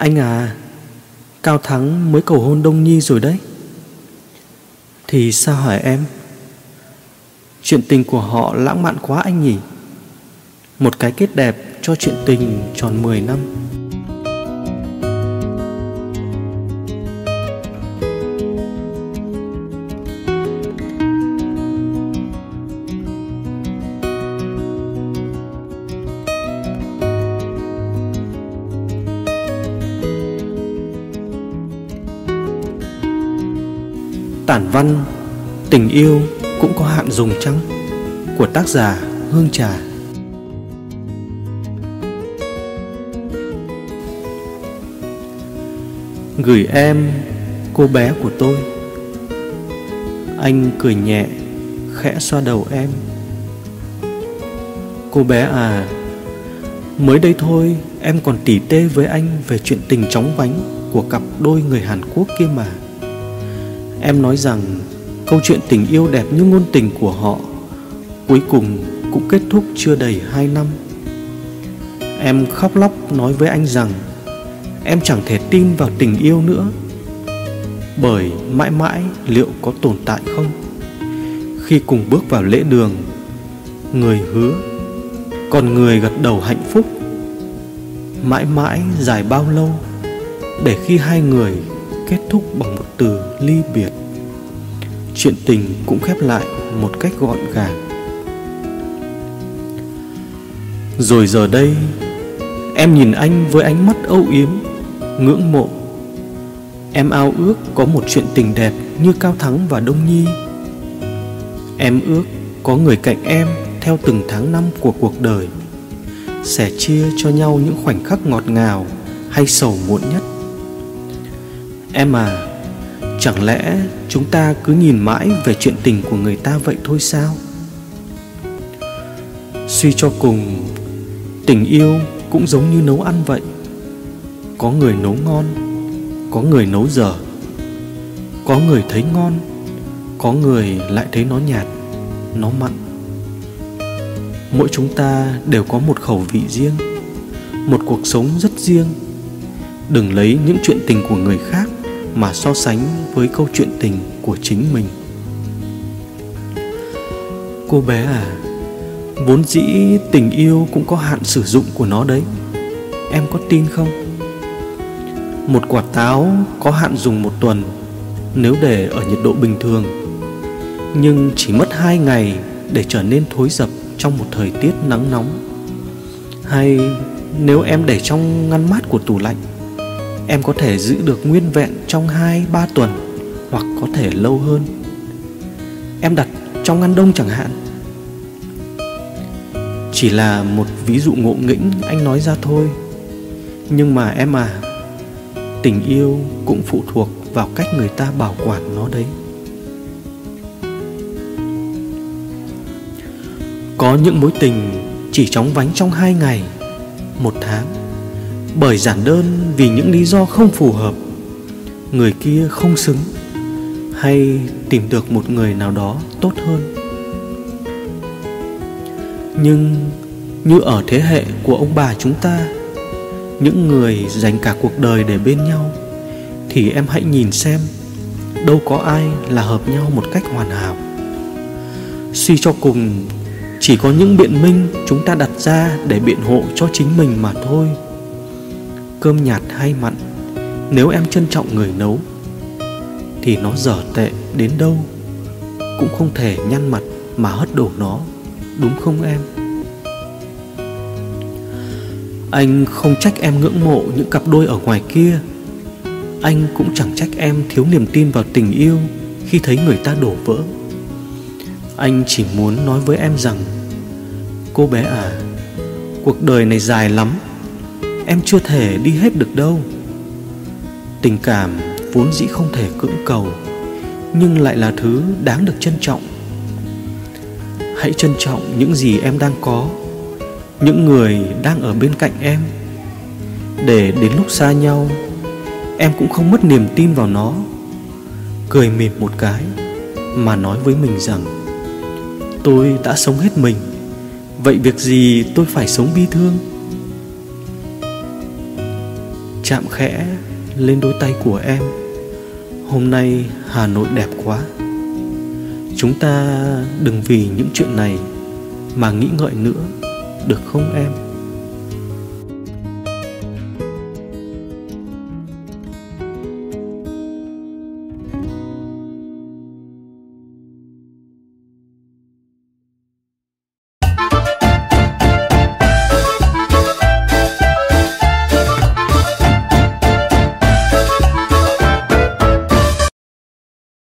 Anh à Cao Thắng mới cầu hôn Đông Nhi rồi đấy. Thì sao hỏi em? Chuyện tình của họ lãng mạn quá anh nhỉ. Một cái kết đẹp cho chuyện tình tròn 10 năm. Tản văn, Tình yêu cũng có hạn dùng chăng? Của tác giả Hương Trà. Gửi em, cô bé của tôi. Anh cười nhẹ, Khẽ xoa đầu em. Cô bé à Mới đây thôi, em còn tỉ tê với anh Về chuyện tình chóng vánh Của cặp đôi người Hàn Quốc kia mà. Em nói rằng, câu chuyện tình yêu đẹp như ngôn tình của họ, cuối cùng cũng kết thúc chưa đầy hai năm. Em khóc lóc nói với anh rằng, em chẳng thể tin vào tình yêu nữa, bởi mãi mãi liệu có tồn tại không khi cùng bước vào lễ đường, người hứa, còn người gật đầu hạnh phúc mãi mãi dài bao lâu, để khi hai người kết thúc bằng một từ ly biệt. Chuyện tình cũng khép lại một cách gọn gàng. Rồi giờ đây, em nhìn anh với ánh mắt âu yếm, ngưỡng mộ. Em ao ước có một chuyện tình đẹp như cao thắng và đông nhi. Em ước có người cạnh em theo từng tháng năm của cuộc đời, sẻ chia cho nhau những khoảnh khắc ngọt ngào hay sầu muộn nhất. Em à Chẳng lẽ chúng ta cứ nhìn mãi về chuyện tình của người ta vậy thôi sao? Suy cho cùng, Tình yêu cũng giống như nấu ăn vậy. Có người nấu ngon, Có người nấu dở. Có người thấy ngon, Có người lại thấy nó nhạt, Nó mặn. Mỗi chúng ta đều có một khẩu vị riêng, Một cuộc sống rất riêng. Đừng lấy những chuyện tình của người khác mà so sánh với câu chuyện tình của chính mình. Cô bé à vốn dĩ tình yêu cũng có hạn sử dụng của nó đấy. Em có tin không? Một quả táo có hạn dùng một tuần, nếu để ở nhiệt độ bình thường. Nhưng chỉ mất hai ngày để trở nên thối dập trong một thời tiết nắng nóng. Hay nếu em để trong ngăn mát của tủ lạnh em có thể giữ được nguyên vẹn trong 2-3 tuần hoặc có thể lâu hơn. Em đặt trong ngăn đông chẳng hạn. Chỉ là một ví dụ ngộ nghĩnh anh nói ra thôi. Nhưng mà em à, tình yêu cũng phụ thuộc vào cách người ta bảo quản nó đấy. Có những mối tình chỉ chóng vánh trong hai ngày, một tháng bởi giản đơn vì những lý do không phù hợp. Người kia không xứng. Hay tìm được một người nào đó tốt hơn. Nhưng như ở thế hệ của ông bà chúng ta, những người dành cả cuộc đời để bên nhau, thì em hãy nhìn xem đâu có ai là hợp nhau một cách hoàn hảo. Suy cho cùng, chỉ có những biện minh chúng ta đặt ra để biện hộ cho chính mình mà thôi cơm nhạt hay mặn, nếu em trân trọng người nấu, thì nó dở tệ đến đâu cũng không thể nhăn mặt mà hất đổ nó, đúng không em? Anh không trách em ngưỡng mộ những cặp đôi ở ngoài kia. Anh cũng chẳng trách em thiếu niềm tin vào tình yêu khi thấy người ta đổ vỡ. Anh chỉ muốn nói với em rằng, cô bé à cuộc đời này dài lắm em chưa thể đi hết được đâu. Tình cảm vốn dĩ không thể cưỡng cầu, nhưng lại là thứ đáng được trân trọng. Hãy trân trọng những gì em đang có, những người đang ở bên cạnh em. Để đến lúc xa nhau, em cũng không mất niềm tin vào nó. Cười mỉm một cái mà nói với mình rằng, tôi đã sống hết mình, vậy việc gì tôi phải sống bi thương? Chạm khẽ lên đôi tay của em Hôm nay Hà Nội đẹp quá Chúng ta đừng vì những chuyện này mà nghĩ ngợi nữa, Được không em?